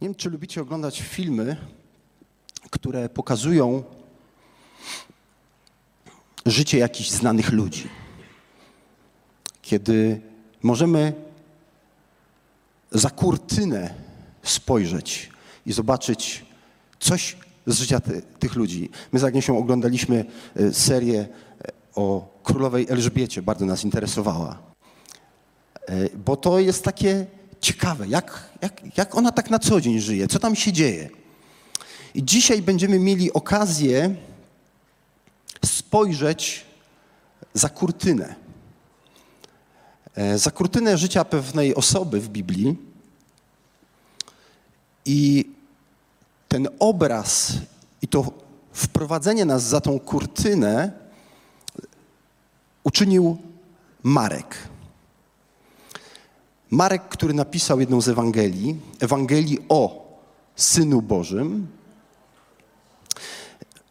Nie wiem, czy lubicie oglądać filmy, które pokazują życie jakichś znanych ludzi. Kiedy możemy za kurtynę spojrzeć i zobaczyć coś z życia ty, tych ludzi. My z oglądaliśmy e, serię e, o królowej Elżbiecie, bardzo nas interesowała. E, Bo to jest takie ciekawe, jak, jak, jak ona tak na co dzień żyje, co tam się dzieje. I dzisiaj będziemy mieli okazję spojrzeć za kurtynę. E, Za kurtynę życia pewnej osoby w Biblii. I ten obraz i to wprowadzenie nas za tą kurtynę uczynił Marek. Marek, który napisał jedną z Ewangelii, Ewangelii o Synu Bożym.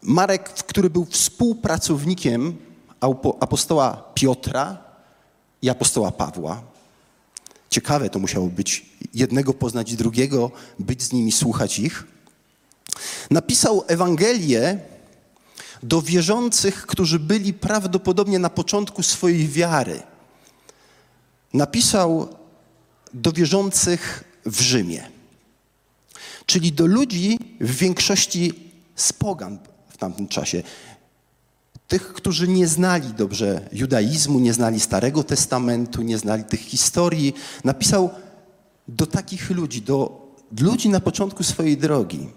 Marek, który był współpracownikiem apo- apostoła Piotra i apostoła Pawła. Ciekawe to musiało być, jednego poznać drugiego, być z nimi, słuchać ich. Napisał Ewangelię do wierzących, którzy byli prawdopodobnie na początku swojej wiary. Napisał do wierzących w Rzymie, czyli do ludzi w większości z pogan w tamtym czasie. Tych, którzy nie znali dobrze judaizmu, nie znali Starego Testamentu, nie znali tych historii. Napisał do takich ludzi, do ludzi na początku swojej drogi.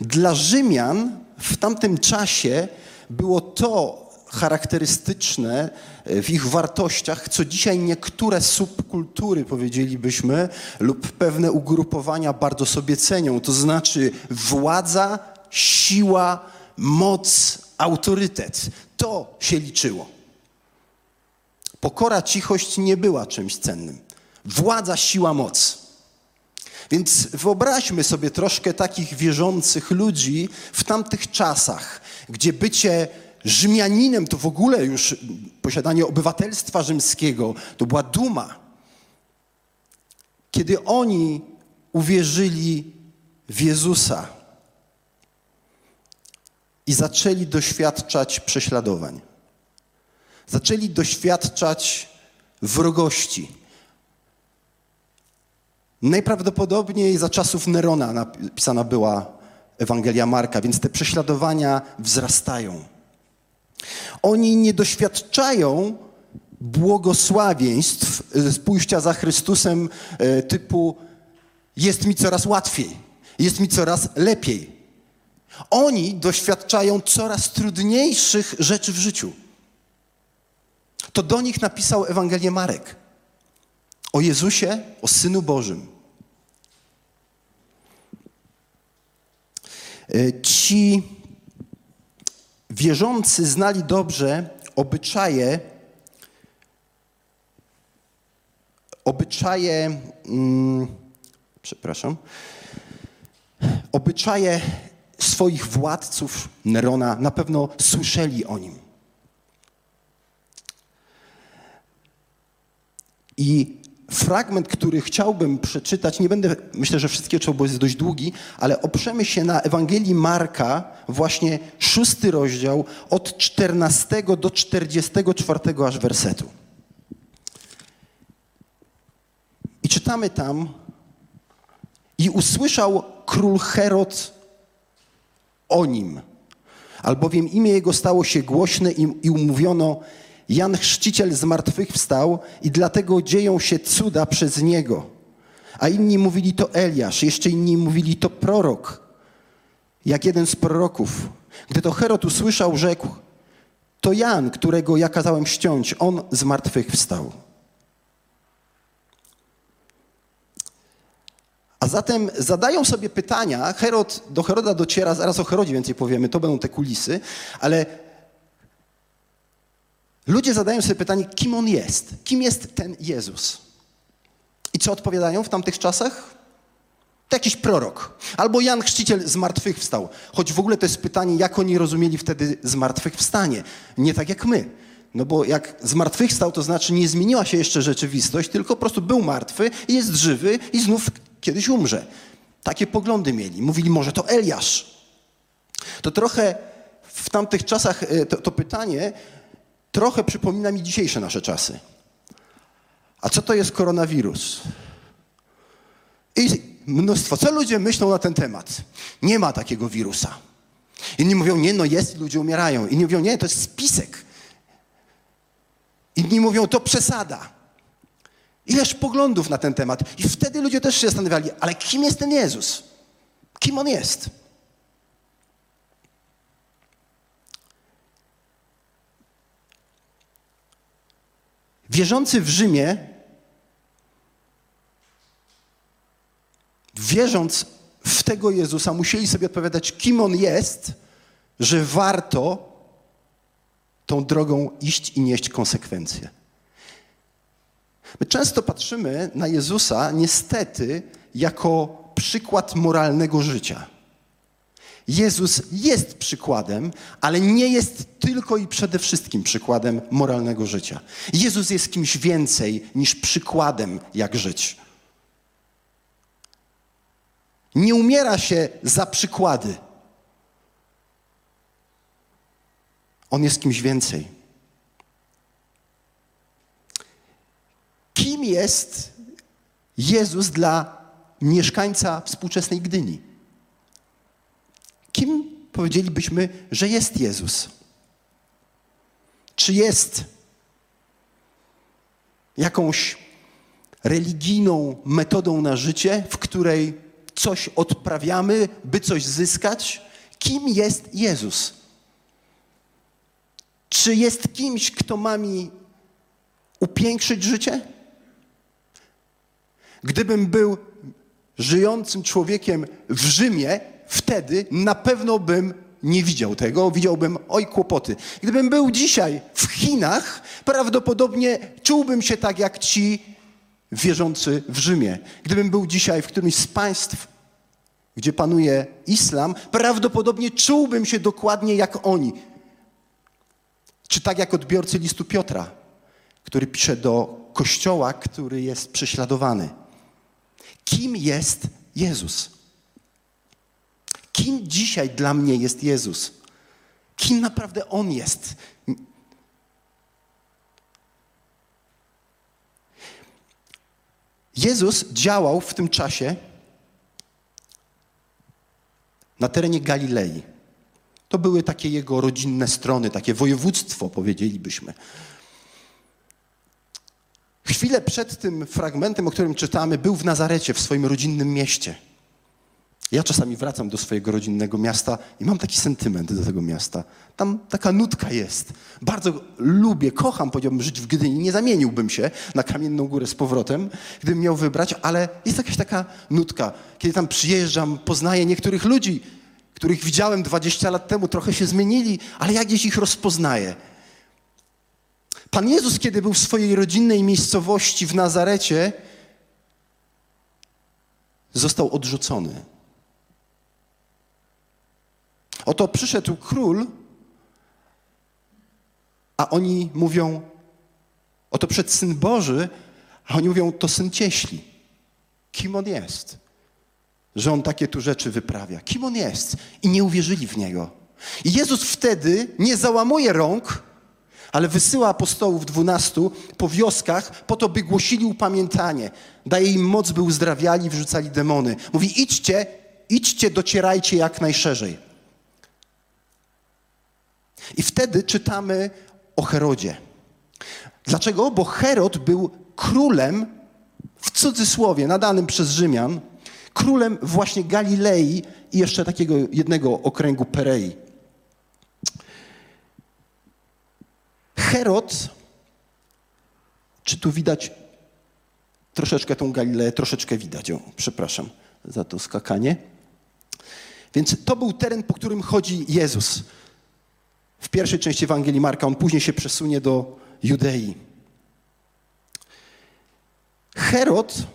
Dla Rzymian w tamtym czasie było to charakterystyczne w ich wartościach, co dzisiaj niektóre subkultury, powiedzielibyśmy, lub pewne ugrupowania bardzo sobie cenią. To znaczy władza, siła, moc, autorytet. To się liczyło. Pokora, cichość nie była czymś cennym. Władza, siła, moc. Więc wyobraźmy sobie troszkę takich wierzących ludzi w tamtych czasach, gdzie bycie Rzymianinem to w ogóle już posiadanie obywatelstwa rzymskiego to była duma. Kiedy oni uwierzyli w Jezusa i zaczęli doświadczać prześladowań, zaczęli doświadczać wrogości, Najprawdopodobniej za czasów Nerona napisana była Ewangelia Marka, więc te prześladowania wzrastają. Oni nie doświadczają błogosławieństw z pójścia za Chrystusem e, typu jest mi coraz łatwiej, jest mi coraz lepiej. Oni doświadczają coraz trudniejszych rzeczy w życiu. To do nich napisał Ewangelię Marek o Jezusie, o Synu Bożym. E, Ci wierzący znali dobrze obyczaje, obyczaje, mm, przepraszam, obyczaje swoich władców, Nerona, na pewno słyszeli o nim. I fragment, który chciałbym przeczytać, nie będę, myślę, że wszystkie trzeba, bo jest dość długi, ale oprzemy się na Ewangelii Marka, właśnie szósty rozdział, od 14 do 44 aż wersetu. I czytamy tam, i usłyszał król Herod o nim, albowiem imię jego stało się głośne i, i umówiono, Jan Chrzciciel z martwych wstał i dlatego dzieją się cuda przez niego. A inni mówili to Eliasz, jeszcze inni mówili to prorok, jak jeden z proroków. Gdy to Herod usłyszał, rzekł, to Jan, którego ja kazałem ściąć, on z martwych wstał. A zatem zadają sobie pytania, Herod, do Heroda dociera, zaraz o Herodzie więcej powiemy, to będą te kulisy, ale Ludzie zadają sobie pytanie, kim on jest? Kim jest ten Jezus? I co odpowiadają w tamtych czasach? To jakiś prorok. Albo Jan Chrzciciel zmartwychwstał. Choć w ogóle to jest pytanie, jak oni rozumieli wtedy zmartwychwstanie. Nie tak jak my. No bo jak zmartwychwstał, to znaczy nie zmieniła się jeszcze rzeczywistość, tylko po prostu był martwy i jest żywy i znów kiedyś umrze. Takie poglądy mieli. Mówili, może to Eliasz. To trochę w tamtych czasach e, to, to pytanie trochę przypomina mi dzisiejsze nasze czasy. A co to jest koronawirus? I mnóstwo. Co ludzie myślą na ten temat? Nie ma takiego wirusa. Inni mówią, nie, no jest, ludzie umierają. Inni mówią, nie, to jest spisek. Inni mówią, to przesada. Ileż poglądów na ten temat. I wtedy ludzie też się zastanawiali, ale kim jest ten Jezus? Kim On jest? Wierzący w Rzymie, wierząc w tego Jezusa, musieli sobie odpowiadać, kim On jest, że warto tą drogą iść i nieść konsekwencje. My często patrzymy na Jezusa niestety jako przykład moralnego życia. Jezus jest przykładem, ale nie jest tylko i przede wszystkim przykładem moralnego życia. Jezus jest kimś więcej niż przykładem, jak żyć. Nie umiera się za przykłady. On jest kimś więcej. Kim jest Jezus dla mieszkańca współczesnej Gdyni? Powiedzielibyśmy, że jest Jezus? Czy jest jakąś religijną metodą na życie, w której coś odprawiamy, by coś zyskać? Kim jest Jezus? Czy jest kimś, kto ma mi upiększyć życie? Gdybym był żyjącym człowiekiem w Rzymie, wtedy na pewno bym nie widział tego, widziałbym oj kłopoty. Gdybym był dzisiaj w Chinach, prawdopodobnie czułbym się tak jak ci wierzący w Rzymie. Gdybym był dzisiaj w którymś z państw, gdzie panuje islam, prawdopodobnie czułbym się dokładnie jak oni. Czy tak jak odbiorcy listu Piotra, który pisze do kościoła, który jest prześladowany. Kim jest Jezus? Kim dzisiaj dla mnie jest Jezus? Kim naprawdę On jest? Jezus działał w tym czasie na terenie Galilei. To były takie jego rodzinne strony, takie województwo, powiedzielibyśmy. Chwilę przed tym fragmentem, o którym czytamy, był w Nazarecie, w swoim rodzinnym mieście. Ja czasami wracam do swojego rodzinnego miasta i mam taki sentyment do tego miasta. Tam taka nutka jest. Bardzo lubię, kocham, powiedziałbym, żyć w Gdyni. Nie zamieniłbym się na Kamienną Górę z powrotem, gdybym miał wybrać, ale jest jakaś taka nutka. Kiedy tam przyjeżdżam, poznaję niektórych ludzi, których widziałem 20 lat temu, trochę się zmienili, ale ja gdzieś ich rozpoznaję. Pan Jezus, kiedy był w swojej rodzinnej miejscowości w Nazarecie, został odrzucony. Oto przyszedł król, a oni mówią, oto przed Syn Boży, a oni mówią, to Syn Cieśli. Kim On jest? Że On takie tu rzeczy wyprawia. Kim On jest? I nie uwierzyli w Niego. I Jezus wtedy nie załamuje rąk, ale wysyła apostołów dwunastu po wioskach po to, by głosili upamiętanie. Daje im moc, by uzdrawiali, wrzucali demony. Mówi, idźcie, idźcie, docierajcie jak najszerzej. I wtedy czytamy o Herodzie. Dlaczego? Bo Herod był królem, w cudzysłowie, nadanym przez Rzymian, królem właśnie Galilei i jeszcze takiego jednego okręgu Perei. Herod, czy tu widać troszeczkę tą Galileę, troszeczkę widać ją, przepraszam za to skakanie. Więc to był teren, po którym chodzi Jezus. W pierwszej części Ewangelii Marka, on później się przesunie do Judei. Herod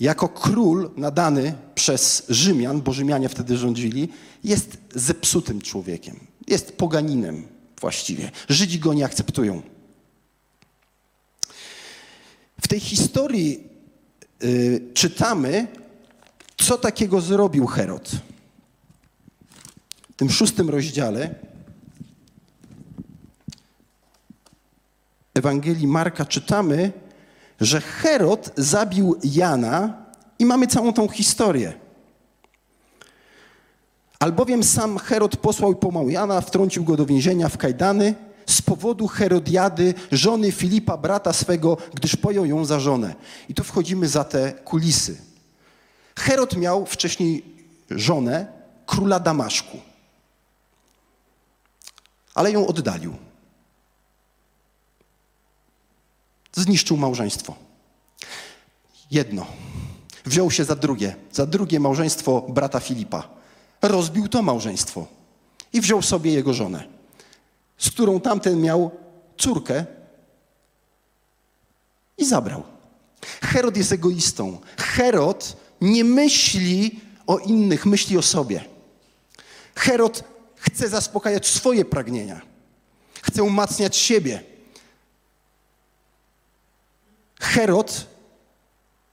jako król nadany przez Rzymian, bo Rzymianie wtedy rządzili, jest zepsutym człowiekiem. Jest poganinem właściwie. Żydzi go nie akceptują. W tej historii y, czytamy, co takiego zrobił Herod. Tym szóstym rozdziale Ewangelii Marka czytamy, że Herod zabił Jana i mamy całą tą historię. Albowiem sam Herod posłał i pomał Jana, wtrącił go do więzienia w kajdany z powodu Herodiady, żony Filipa, brata swego, gdyż pojął ją za żonę. I tu wchodzimy za te kulisy. Herod miał wcześniej żonę króla Damaszku, ale ją oddalił. Zniszczył małżeństwo. Jedno. Wziął się za drugie, za drugie małżeństwo brata Filipa. Rozbił to małżeństwo i wziął sobie jego żonę, z którą tamten miał córkę i zabrał. Herod jest egoistą. Herod nie myśli o innych, myśli o sobie. Herod chce zaspokajać swoje pragnienia, chce umacniać siebie. Herod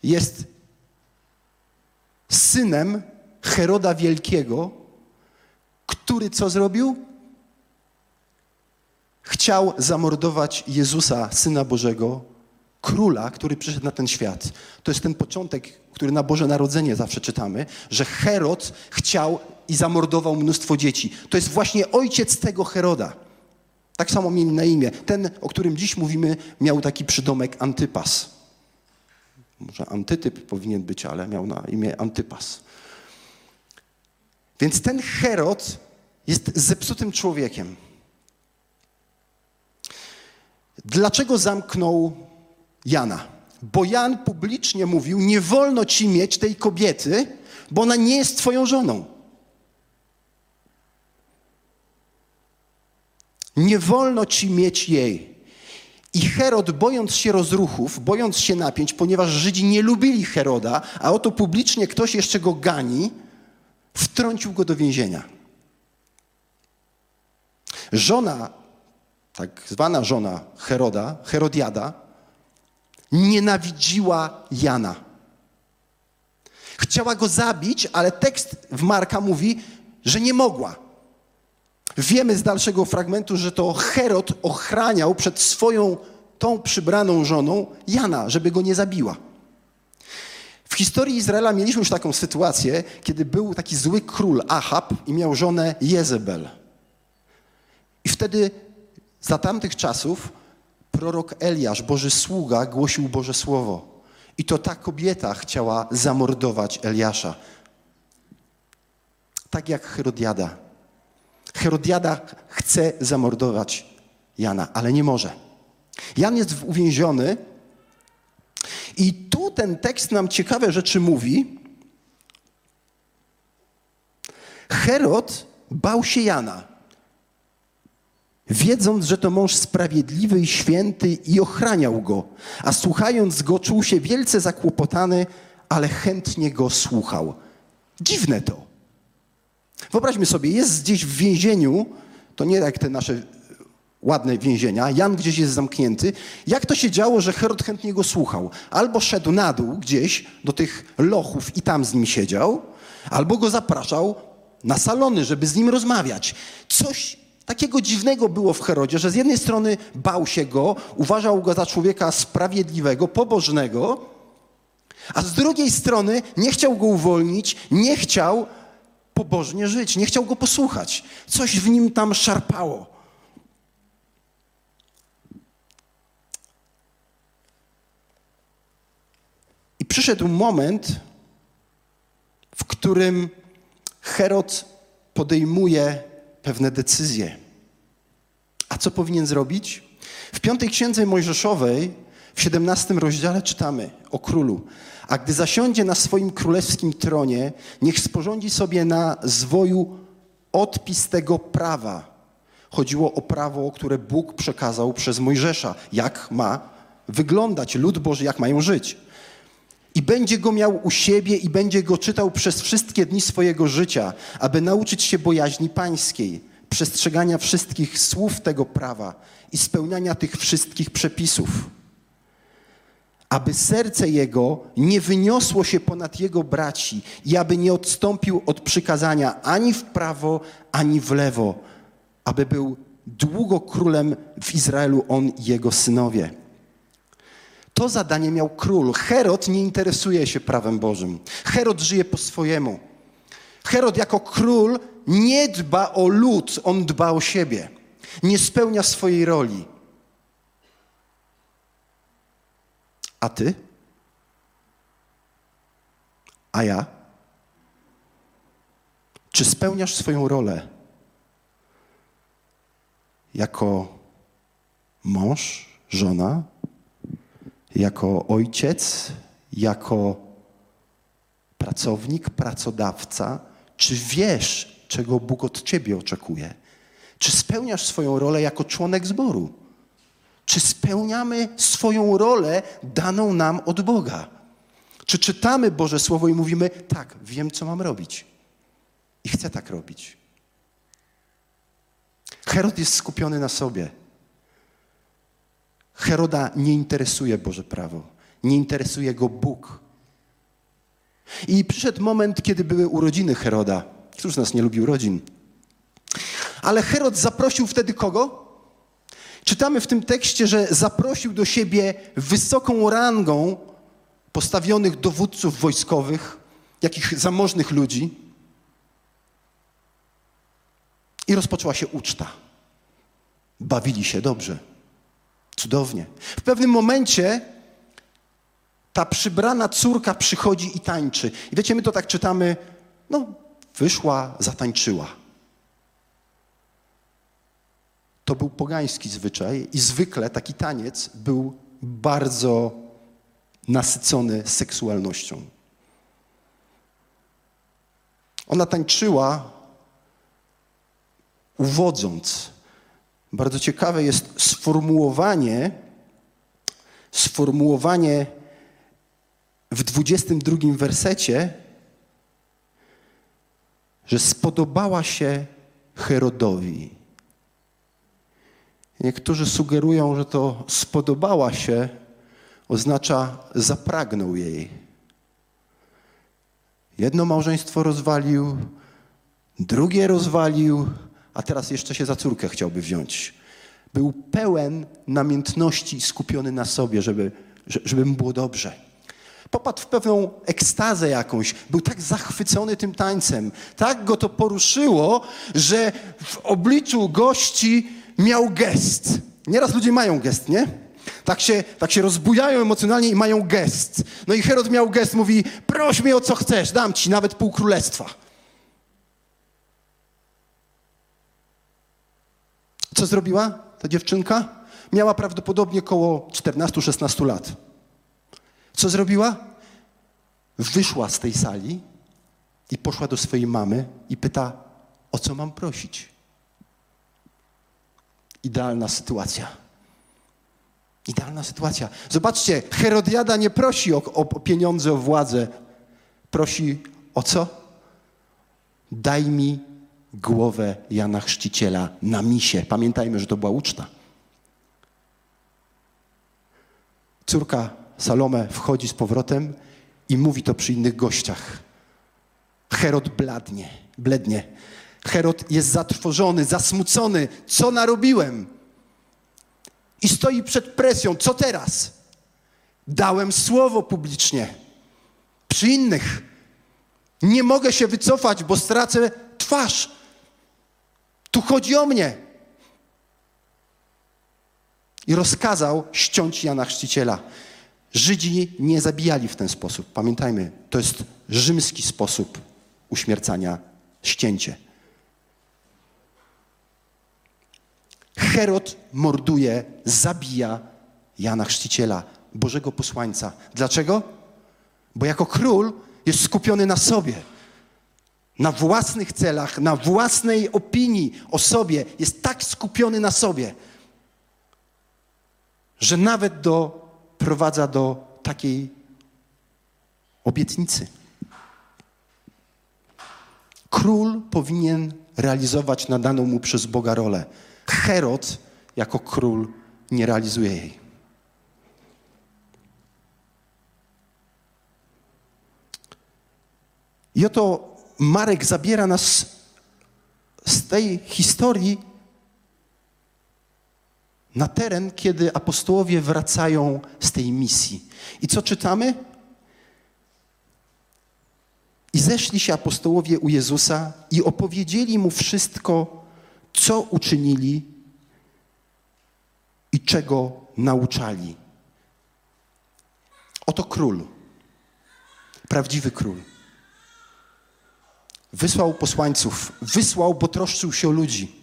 jest synem Heroda Wielkiego, który co zrobił? Chciał zamordować Jezusa, Syna Bożego, króla, który przyszedł na ten świat. To jest ten początek, który na Boże Narodzenie zawsze czytamy, że Herod chciał i zamordował mnóstwo dzieci. To jest właśnie ojciec tego Heroda. Tak samo mieli na imię. Ten, o którym dziś mówimy, miał taki przydomek Antypas. Może antytyp powinien być, ale miał na imię Antypas. Więc ten Herod jest zepsutym człowiekiem. Dlaczego zamknął Jana? Bo Jan publicznie mówił: Nie wolno ci mieć tej kobiety, bo ona nie jest twoją żoną. Nie wolno ci mieć jej. I Herod, bojąc się rozruchów, bojąc się napięć, ponieważ Żydzi nie lubili Heroda, a oto publicznie ktoś jeszcze go gani, wtrącił go do więzienia. Żona, tak zwana żona Heroda, Herodiada, nienawidziła Jana. Chciała go zabić, ale tekst w Marka mówi, że nie mogła. Wiemy z dalszego fragmentu, że to Herod ochraniał przed swoją tą przybraną żoną Jana, żeby go nie zabiła. W historii Izraela mieliśmy już taką sytuację, kiedy był taki zły król Ahab i miał żonę Jezebel. I wtedy za tamtych czasów prorok Eliasz, Boży sługa, głosił Boże Słowo. I to ta kobieta chciała zamordować Eliasza. Tak jak Herodiada. Herodiada chce zamordować Jana, ale nie może. Jan jest uwięziony i tu ten tekst nam ciekawe rzeczy mówi. Herod bał się Jana, wiedząc, że to mąż sprawiedliwy i święty i ochraniał go, a słuchając go czuł się wielce zakłopotany, ale chętnie go słuchał. Dziwne to. Wyobraźmy sobie, jest gdzieś w więzieniu, to nie jak te nasze ładne więzienia, Jan gdzieś jest zamknięty. Jak to się działo, że Herod chętnie go słuchał? Albo szedł na dół gdzieś do tych lochów i tam z nim siedział, albo go zapraszał na salony, żeby z nim rozmawiać. Coś takiego dziwnego było w Herodzie, że z jednej strony bał się go, uważał go za człowieka sprawiedliwego, pobożnego, a z drugiej strony nie chciał go uwolnić, nie chciał pobożnie żyć, nie chciał go posłuchać. Coś w nim tam szarpało. I przyszedł moment, w którym Herod podejmuje pewne decyzje. A co powinien zrobić? W piątej księdze Mojżeszowej, w 17 rozdziale czytamy o królu. A gdy zasiądzie na swoim królewskim tronie, niech sporządzi sobie na zwoju odpis tego prawa. Chodziło o prawo, które Bóg przekazał przez Mojżesza, jak ma wyglądać lud Boży, jak mają żyć. I będzie go miał u siebie i będzie go czytał przez wszystkie dni swojego życia, aby nauczyć się bojaźni pańskiej, przestrzegania wszystkich słów tego prawa i spełniania tych wszystkich przepisów. Aby serce jego nie wyniosło się ponad jego braci i aby nie odstąpił od przykazania ani w prawo, ani w lewo, aby był długo królem w Izraelu on i jego synowie. To zadanie miał król. Herod nie interesuje się prawem Bożym. Herod żyje po swojemu. Herod jako król nie dba o lud, on dba o siebie. Nie spełnia swojej roli. A ty? A ja? Czy spełniasz swoją rolę jako mąż, żona, jako ojciec, jako pracownik, pracodawca? Czy wiesz, czego Bóg od ciebie oczekuje? Czy spełniasz swoją rolę jako członek zboru? Czy spełniamy swoją rolę daną nam od Boga? Czy czytamy Boże Słowo i mówimy, tak, wiem, co mam robić i chcę tak robić? Herod jest skupiony na sobie. Heroda nie interesuje Boże prawo, nie interesuje go Bóg. I przyszedł moment, kiedy były urodziny Heroda. Któż z nas nie lubi urodzin? Ale Herod zaprosił wtedy kogo? Czytamy w tym tekście, że zaprosił do siebie wysoką rangą postawionych dowódców wojskowych, jakich zamożnych ludzi. I rozpoczęła się uczta. Bawili się dobrze. Cudownie. W pewnym momencie ta przybrana córka przychodzi i tańczy. I wiecie, my to tak czytamy, no, wyszła, zatańczyła. To był pogański zwyczaj i zwykle taki taniec był bardzo nasycony seksualnością. Ona tańczyła uwodząc. Bardzo ciekawe jest sformułowanie, sformułowanie w 22 wersecie, że spodobała się Herodowi. Niektórzy sugerują, że to spodobała się oznacza zapragnął jej. Jedno małżeństwo rozwalił, drugie rozwalił, a teraz jeszcze się za córkę chciałby wziąć. Był pełen namiętności, skupiony na sobie, żeby, żeby mu było dobrze. Popadł w pewną ekstazę jakąś, był tak zachwycony tym tańcem, tak go to poruszyło, że w obliczu gości miał gest. Nieraz ludzie mają gest, nie? Tak się, tak się rozbujają emocjonalnie i mają gest. No i Herod miał gest, mówi, proś mnie o co chcesz, dam ci nawet pół królestwa. Co zrobiła ta dziewczynka? Miała prawdopodobnie około 14-16 lat. Co zrobiła? Wyszła z tej sali i poszła do swojej mamy i pyta, o co mam prosić? Idealna sytuacja. Idealna sytuacja. Zobaczcie, Herodiada nie prosi o, o pieniądze, o władzę. Prosi o co? Daj mi głowę Jana Chrzciciela na misie. Pamiętajmy, że to była uczta. Córka Salome wchodzi z powrotem i mówi to przy innych gościach. Herod bladnie, blednie. Herod jest zatrwożony, zasmucony. Co narobiłem? I stoi przed presją. Co teraz? Dałem słowo publicznie. Przy innych. Nie mogę się wycofać, bo stracę twarz. Tu chodzi o mnie. I rozkazał ściąć Jana Chrzciciela. Żydzi nie zabijali w ten sposób. Pamiętajmy, to jest rzymski sposób uśmiercania, ścięcie. Herod morduje, zabija Jana Chrzciciela, Bożego posłańca. Dlaczego? Bo jako król jest skupiony na sobie, na własnych celach, na własnej opinii o sobie. Jest tak skupiony na sobie, że nawet doprowadza do takiej obietnicy. Król powinien realizować nadaną mu przez Boga rolę. Herod jako król nie realizuje jej. I oto Marek zabiera nas z tej historii na teren, kiedy apostołowie wracają z tej misji. I co czytamy? I zeszli się apostołowie u Jezusa i opowiedzieli mu wszystko, co uczynili i czego nauczali. Oto król, prawdziwy król. Wysłał posłańców, wysłał, bo troszczył się o ludzi,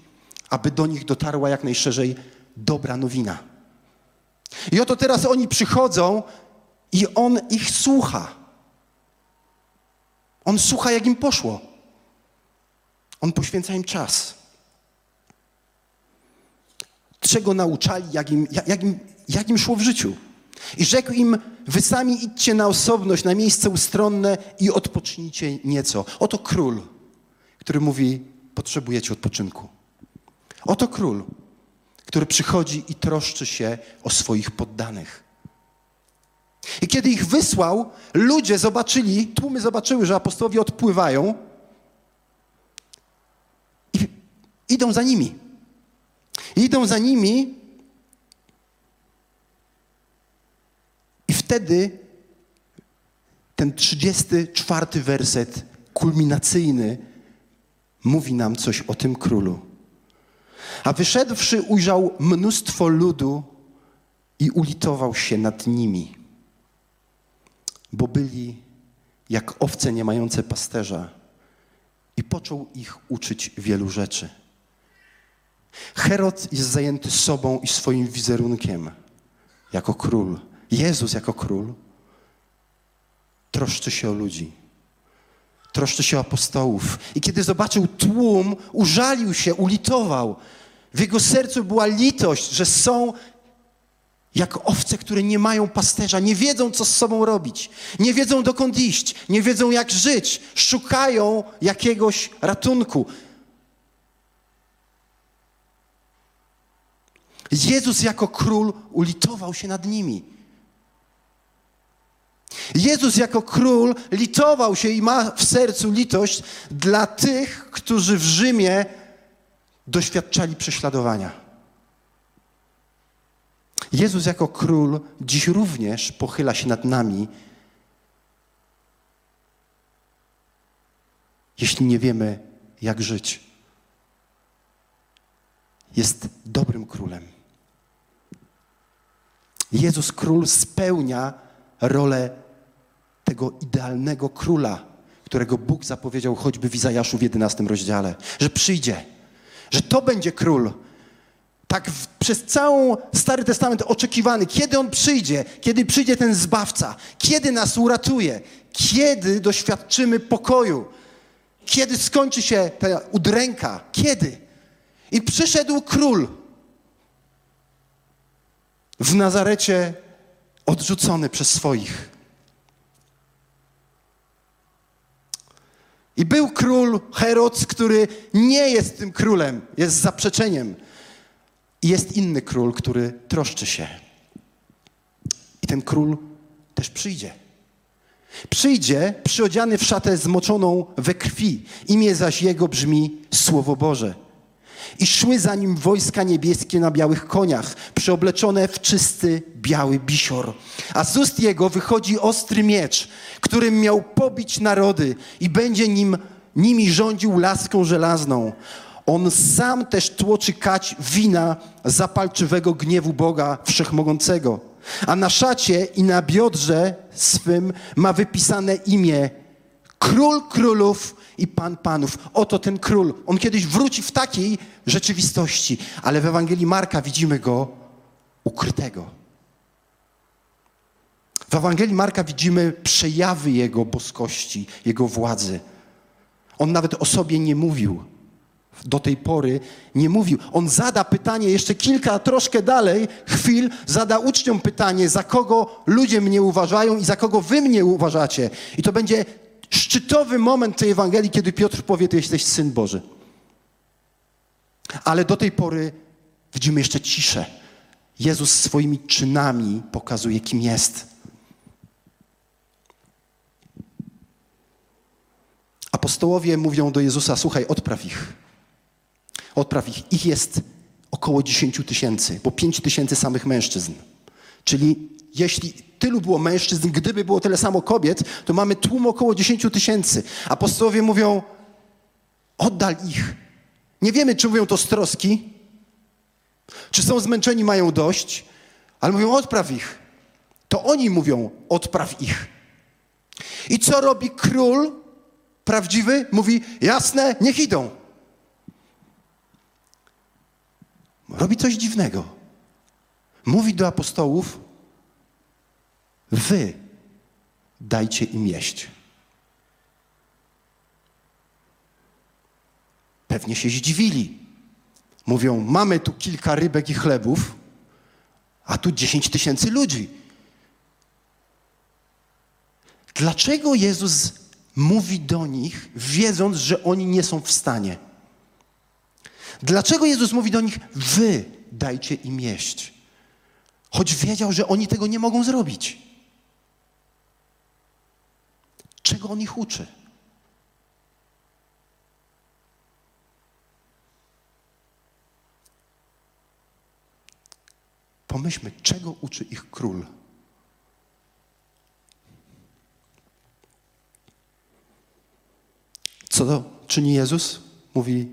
aby do nich dotarła jak najszerzej dobra nowina. I oto teraz oni przychodzą i on ich słucha. On słucha, jak im poszło. On poświęca im czas. Czego nauczali, jak im, jak, im, jak im szło w życiu. I rzekł im, wy sami idźcie na osobność, na miejsce ustronne i odpocznijcie nieco. Oto król, który mówi, potrzebujecie odpoczynku. Oto król, który przychodzi i troszczy się o swoich poddanych. I kiedy ich wysłał, ludzie zobaczyli, tłumy zobaczyły, że apostołowie odpływają i idą za nimi. I idą za nimi i wtedy ten 34 werset kulminacyjny mówi nam coś o tym królu. A wyszedłszy ujrzał mnóstwo ludu i ulitował się nad nimi bo byli jak owce nie mające pasterza i począł ich uczyć wielu rzeczy. Herod jest zajęty sobą i swoim wizerunkiem jako król. Jezus jako król troszczy się o ludzi. Troszczy się o apostołów. I kiedy zobaczył tłum, użalił się, ulitował. W jego sercu była litość, że są jak owce, które nie mają pasterza, nie wiedzą, co z sobą robić, nie wiedzą, dokąd iść, nie wiedzą, jak żyć, szukają jakiegoś ratunku. Jezus jako król ulitował się nad nimi. Jezus jako król litował się i ma w sercu litość dla tych, którzy w Rzymie doświadczali prześladowania. Jezus jako król dziś również pochyla się nad nami, jeśli nie wiemy, jak żyć. Jest dobrym królem. Jezus król spełnia rolę tego idealnego króla, którego Bóg zapowiedział choćby w Izajaszu w 11 rozdziale, że przyjdzie, że to będzie król, tak w, przez całą Stary Testament oczekiwany, kiedy On przyjdzie, kiedy przyjdzie ten Zbawca, kiedy nas uratuje, kiedy doświadczymy pokoju, kiedy skończy się ta udręka, kiedy. I przyszedł król w Nazarecie odrzucony przez swoich. I był król Herod, który nie jest tym królem, jest zaprzeczeniem. I jest inny król, który troszczy się. I ten król też przyjdzie. Przyjdzie przyodziany w szatę zmoczoną we krwi. Imię zaś jego brzmi Słowo Boże. I szły za nim wojska niebieskie na białych koniach, przeobleczone w czysty biały bisior. A z ust jego wychodzi ostry miecz, którym miał pobić narody i będzie nim, nimi rządził laską żelazną. On sam też tłoczy kać wina zapalczywego gniewu Boga Wszechmogącego. A na szacie i na biodrze swym ma wypisane imię Król Królów i Pan Panów. Oto ten król. On kiedyś wróci w takiej rzeczywistości, ale w Ewangelii Marka widzimy go ukrytego. W Ewangelii Marka widzimy przejawy Jego boskości, Jego władzy. On nawet o sobie nie mówił do tej pory nie mówił. On zada pytanie jeszcze kilka, troszkę dalej, chwil, zada uczniom pytanie, za kogo ludzie mnie uważają i za kogo wy mnie uważacie. I to będzie szczytowy moment tej Ewangelii, kiedy Piotr powie, ty jesteś Syn Boży. Ale do tej pory widzimy jeszcze ciszę. Jezus swoimi czynami pokazuje, kim jest. apostołowie mówią do Jezusa: Słuchaj, odpraw ich. Odpraw ich. Ich jest około 10 tysięcy, bo 5 tysięcy samych mężczyzn. Czyli jeśli tylu było mężczyzn, gdyby było tyle samo kobiet, to mamy tłum około 10 tysięcy. Apostołowie mówią: Oddal ich. Nie wiemy, czy mówią to z troski, czy są zmęczeni, mają dość, ale mówią: Odpraw ich. To oni mówią: Odpraw ich. I co robi król prawdziwy? Mówi: Jasne, niech idą. Robi coś dziwnego. Mówi do apostołów: Wy dajcie im jeść. Pewnie się zdziwili. Mówią: Mamy tu kilka rybek i chlebów, a tu dziesięć tysięcy ludzi. Dlaczego Jezus mówi do nich, wiedząc, że oni nie są w stanie? Dlaczego Jezus mówi do nich: Wy dajcie im jeść? Choć wiedział, że oni tego nie mogą zrobić. Czego on ich uczy? Pomyślmy, czego uczy ich król. Co czyni Jezus? Mówi,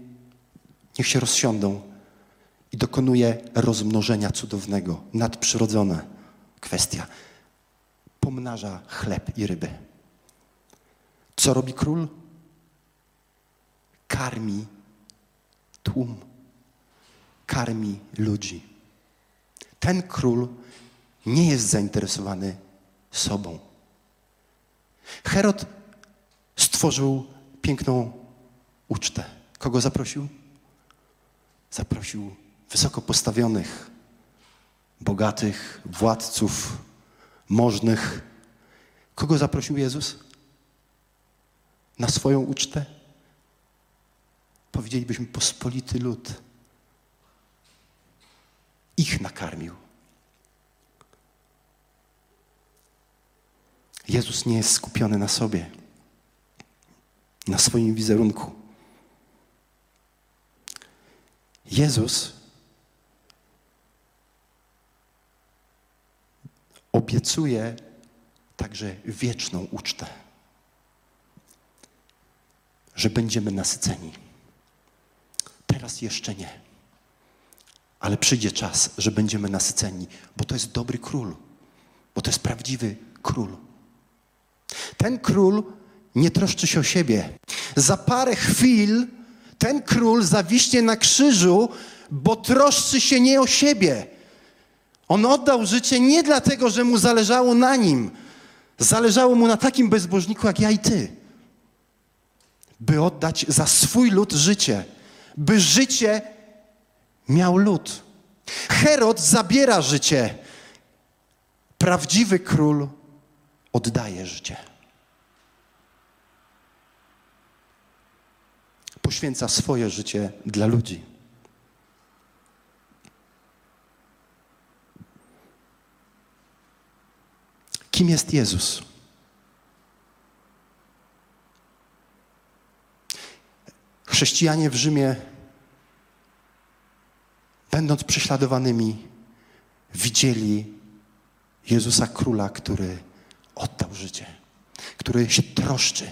niech się rozsiądą i dokonuje rozmnożenia cudownego, nadprzyrodzona kwestia. Pomnaża chleb i ryby. Co robi król? Karmi tłum, karmi ludzi. Ten król nie jest zainteresowany sobą. Herod stworzył piękną ucztę. Kogo zaprosił? Zaprosił wysoko postawionych, bogatych, władców, możnych. Kogo zaprosił Jezus? Na swoją ucztę? Powiedzielibyśmy pospolity lud. Ich nakarmił. Jezus nie jest skupiony na sobie, na swoim wizerunku. Jezus obiecuje także wieczną ucztę, że będziemy nasyceni. Teraz jeszcze nie, ale przyjdzie czas, że będziemy nasyceni, bo to jest dobry król, bo to jest prawdziwy król. Ten król nie troszczy się o siebie. Za parę chwil ten król zawiśnie na krzyżu, bo troszczy się nie o siebie. On oddał życie nie dlatego, że mu zależało na nim. Zależało mu na takim bezbożniku jak ja i ty. By oddać za swój lud życie. By życie miał lud. Herod zabiera życie. Prawdziwy król oddaje życie. Poświęca swoje życie dla ludzi. Kim jest Jezus? Chrześcijanie w Rzymie, będąc prześladowanymi, widzieli Jezusa Króla, który oddał życie, który się troszczy,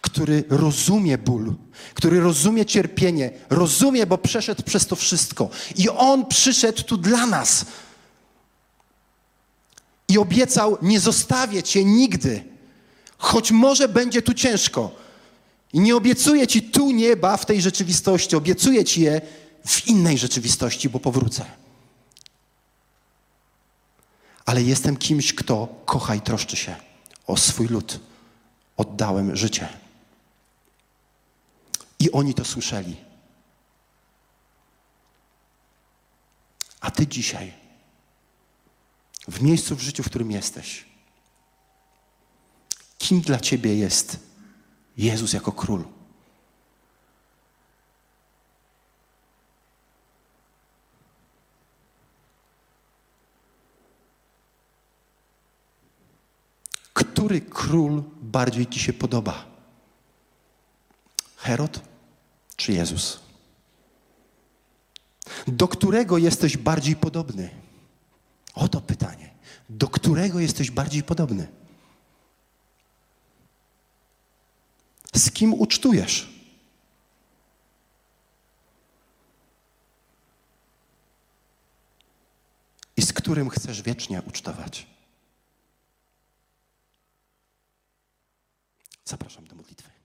który rozumie ból, który rozumie cierpienie, rozumie, bo przeszedł przez to wszystko. I On przyszedł tu dla nas. I obiecał: Nie zostawię cię nigdy, choć może będzie tu ciężko. I nie obiecuję ci tu nieba w tej rzeczywistości, obiecuję ci je w innej rzeczywistości, bo powrócę. Ale jestem kimś, kto kocha i troszczy się o swój lud. Oddałem życie. I oni to słyszeli. A ty dzisiaj, w miejscu w życiu, w którym jesteś, kim dla ciebie jest Jezus jako król? Który król bardziej ci się podoba? Herod czy Jezus? Do którego jesteś bardziej podobny? Oto pytanie. Do którego jesteś bardziej podobny? Z kim ucztujesz? I z którym chcesz wiecznie ucztować? Zapraszam do modlitwy.